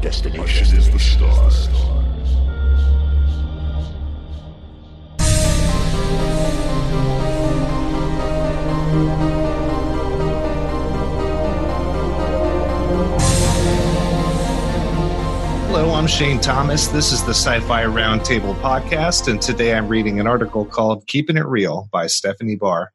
destination is the stars. Hello, I'm Shane Thomas. This is the Sci Fi Roundtable podcast, and today I'm reading an article called Keeping It Real by Stephanie Barr.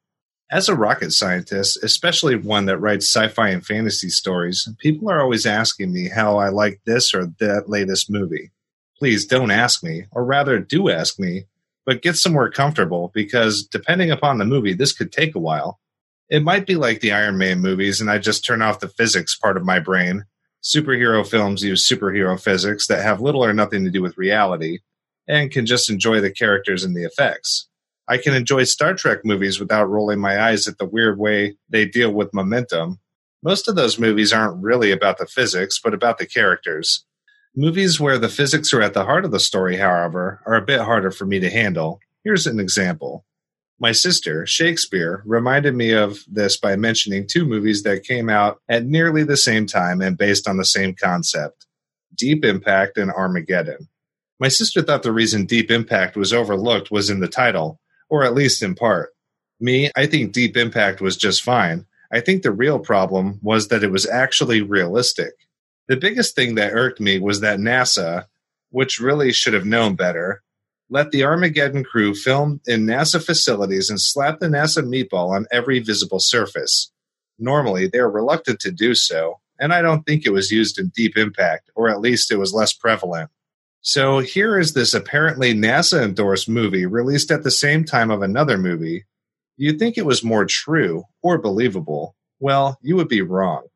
As a rocket scientist, especially one that writes sci fi and fantasy stories, people are always asking me how I like this or that latest movie. Please don't ask me, or rather, do ask me, but get somewhere comfortable because depending upon the movie, this could take a while. It might be like the Iron Man movies, and I just turn off the physics part of my brain superhero films use superhero physics that have little or nothing to do with reality and can just enjoy the characters and the effects. I can enjoy Star Trek movies without rolling my eyes at the weird way they deal with momentum. Most of those movies aren't really about the physics, but about the characters. Movies where the physics are at the heart of the story, however, are a bit harder for me to handle. Here's an example. My sister, Shakespeare, reminded me of this by mentioning two movies that came out at nearly the same time and based on the same concept Deep Impact and Armageddon. My sister thought the reason Deep Impact was overlooked was in the title, or at least in part. Me, I think Deep Impact was just fine. I think the real problem was that it was actually realistic. The biggest thing that irked me was that NASA, which really should have known better, let the Armageddon crew film in NASA facilities and slap the NASA meatball on every visible surface. Normally, they are reluctant to do so, and I don't think it was used in Deep Impact, or at least it was less prevalent. So here is this apparently NASA endorsed movie released at the same time of another movie. You'd think it was more true or believable. Well, you would be wrong.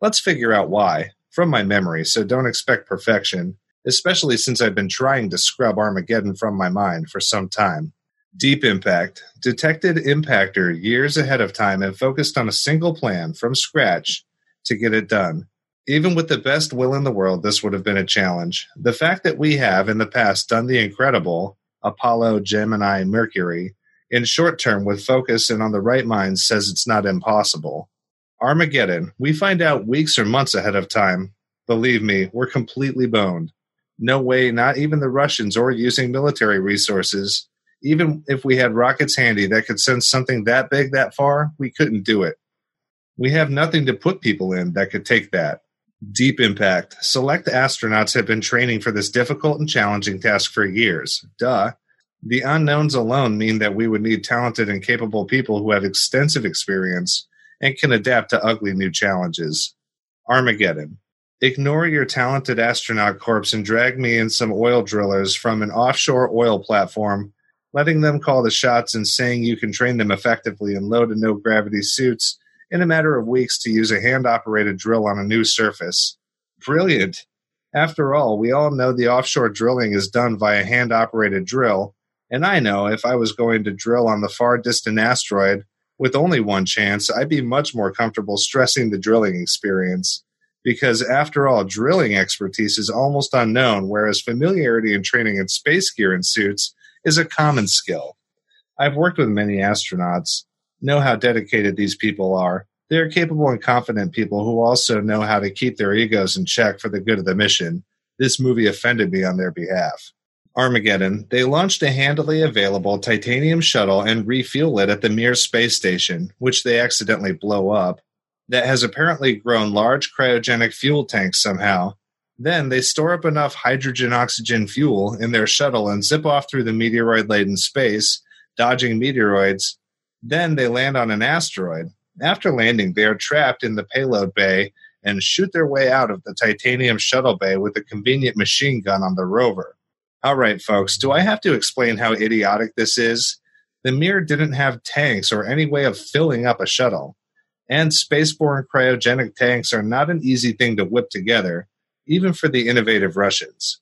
Let's figure out why, from my memory, so don't expect perfection especially since I've been trying to scrub Armageddon from my mind for some time. Deep Impact detected Impactor years ahead of time and focused on a single plan from scratch to get it done. Even with the best will in the world, this would have been a challenge. The fact that we have in the past done the incredible Apollo, Gemini, Mercury in short term with focus and on the right mind says it's not impossible. Armageddon, we find out weeks or months ahead of time. Believe me, we're completely boned no way, not even the Russians or using military resources. Even if we had rockets handy that could send something that big that far, we couldn't do it. We have nothing to put people in that could take that. Deep impact. Select astronauts have been training for this difficult and challenging task for years. Duh. The unknowns alone mean that we would need talented and capable people who have extensive experience and can adapt to ugly new challenges. Armageddon. Ignore your talented astronaut corps and drag me in some oil drillers from an offshore oil platform, letting them call the shots and saying you can train them effectively in low to no gravity suits in a matter of weeks to use a hand operated drill on a new surface. Brilliant! After all, we all know the offshore drilling is done via hand operated drill, and I know if I was going to drill on the far distant asteroid with only one chance, I'd be much more comfortable stressing the drilling experience because after all, drilling expertise is almost unknown, whereas familiarity and training in space gear and suits is a common skill. I've worked with many astronauts, know how dedicated these people are. They are capable and confident people who also know how to keep their egos in check for the good of the mission. This movie offended me on their behalf. Armageddon, they launched a handily available titanium shuttle and refuel it at the Mir space station, which they accidentally blow up that has apparently grown large cryogenic fuel tanks somehow. Then they store up enough hydrogen oxygen fuel in their shuttle and zip off through the meteoroid laden space, dodging meteoroids. Then they land on an asteroid. After landing, they are trapped in the payload bay and shoot their way out of the titanium shuttle bay with a convenient machine gun on the rover. All right, folks, do I have to explain how idiotic this is? The Mir didn't have tanks or any way of filling up a shuttle and spaceborne cryogenic tanks are not an easy thing to whip together, even for the innovative Russians.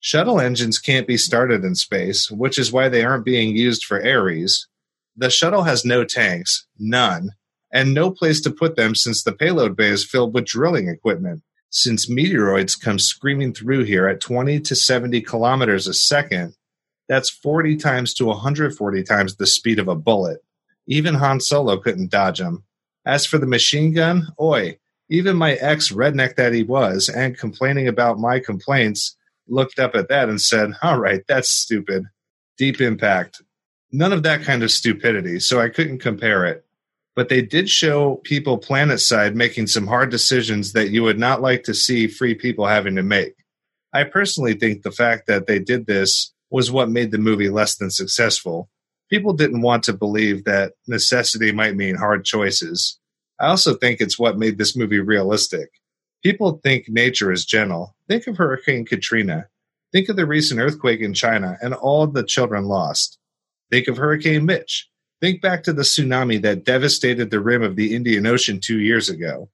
Shuttle engines can't be started in space, which is why they aren't being used for Ares. The shuttle has no tanks, none, and no place to put them since the payload bay is filled with drilling equipment. Since meteoroids come screaming through here at 20 to 70 kilometers a second, that's 40 times to 140 times the speed of a bullet. Even Han Solo couldn't dodge them, as for the machine gun, oi, Even my ex redneck that he was, and complaining about my complaints, looked up at that and said, All right, that's stupid. Deep impact. None of that kind of stupidity, so I couldn't compare it. But they did show people planet side making some hard decisions that you would not like to see free people having to make. I personally think the fact that they did this was what made the movie less than successful. People didn't want to believe that necessity might mean hard choices. I also think it's what made this movie realistic. People think nature is gentle. Think of Hurricane Katrina. Think of the recent earthquake in China and all the children lost. Think of Hurricane Mitch. Think back to the tsunami that devastated the rim of the Indian Ocean two years ago.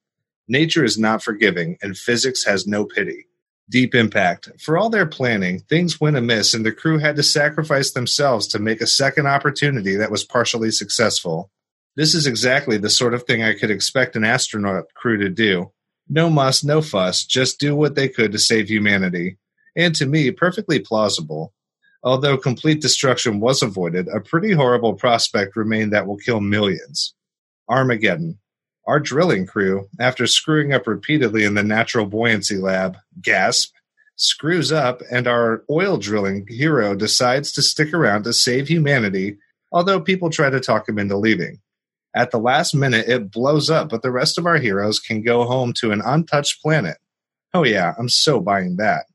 Nature is not forgiving, and physics has no pity. Deep impact. For all their planning, things went amiss, and the crew had to sacrifice themselves to make a second opportunity that was partially successful. This is exactly the sort of thing I could expect an astronaut crew to do. No muss, no fuss, just do what they could to save humanity. And to me, perfectly plausible. Although complete destruction was avoided, a pretty horrible prospect remained that will kill millions. Armageddon. Our drilling crew, after screwing up repeatedly in the natural buoyancy lab, gasp, screws up, and our oil drilling hero decides to stick around to save humanity, although people try to talk him into leaving. At the last minute, it blows up, but the rest of our heroes can go home to an untouched planet. Oh, yeah, I'm so buying that.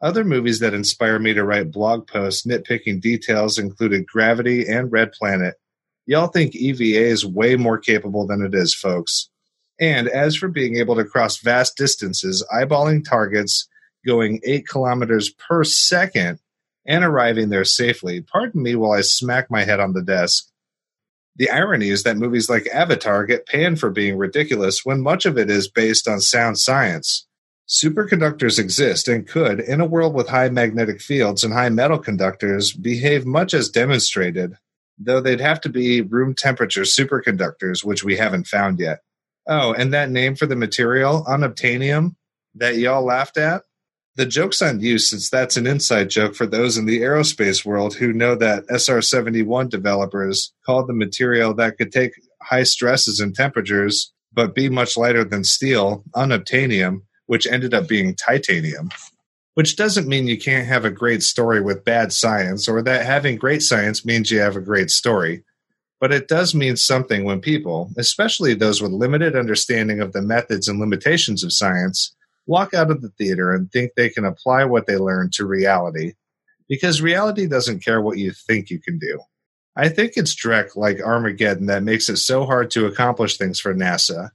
Other movies that inspire me to write blog posts nitpicking details included Gravity and Red Planet, Y'all think EVA is way more capable than it is, folks. And as for being able to cross vast distances, eyeballing targets going 8 kilometers per second and arriving there safely, pardon me while I smack my head on the desk. The irony is that movies like Avatar get panned for being ridiculous when much of it is based on sound science. Superconductors exist and could, in a world with high magnetic fields and high metal conductors, behave much as demonstrated though they'd have to be room temperature superconductors, which we haven't found yet. Oh, and that name for the material, unobtainium, that y'all laughed at? The joke's on you, since that's an inside joke for those in the aerospace world who know that SR 71 developers called the material that could take high stresses and temperatures but be much lighter than steel unobtainium, which ended up being titanium which doesn't mean you can't have a great story with bad science or that having great science means you have a great story. But it does mean something when people, especially those with limited understanding of the methods and limitations of science, walk out of the theater and think they can apply what they learned to reality. Because reality doesn't care what you think you can do. I think it's Drek like Armageddon that makes it so hard to accomplish things for NASA.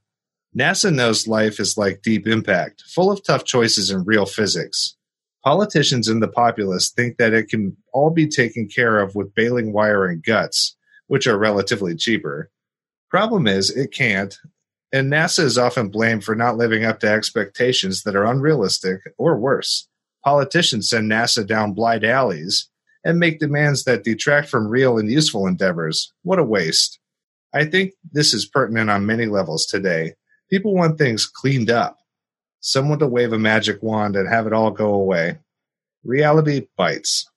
NASA knows life is like deep impact, full of tough choices and real physics. Politicians and the populace think that it can all be taken care of with baling wire and guts, which are relatively cheaper. Problem is, it can't, and NASA is often blamed for not living up to expectations that are unrealistic or worse. Politicians send NASA down blind alleys and make demands that detract from real and useful endeavors. What a waste. I think this is pertinent on many levels today. People want things cleaned up someone to wave a magic wand and have it all go away. Reality bites.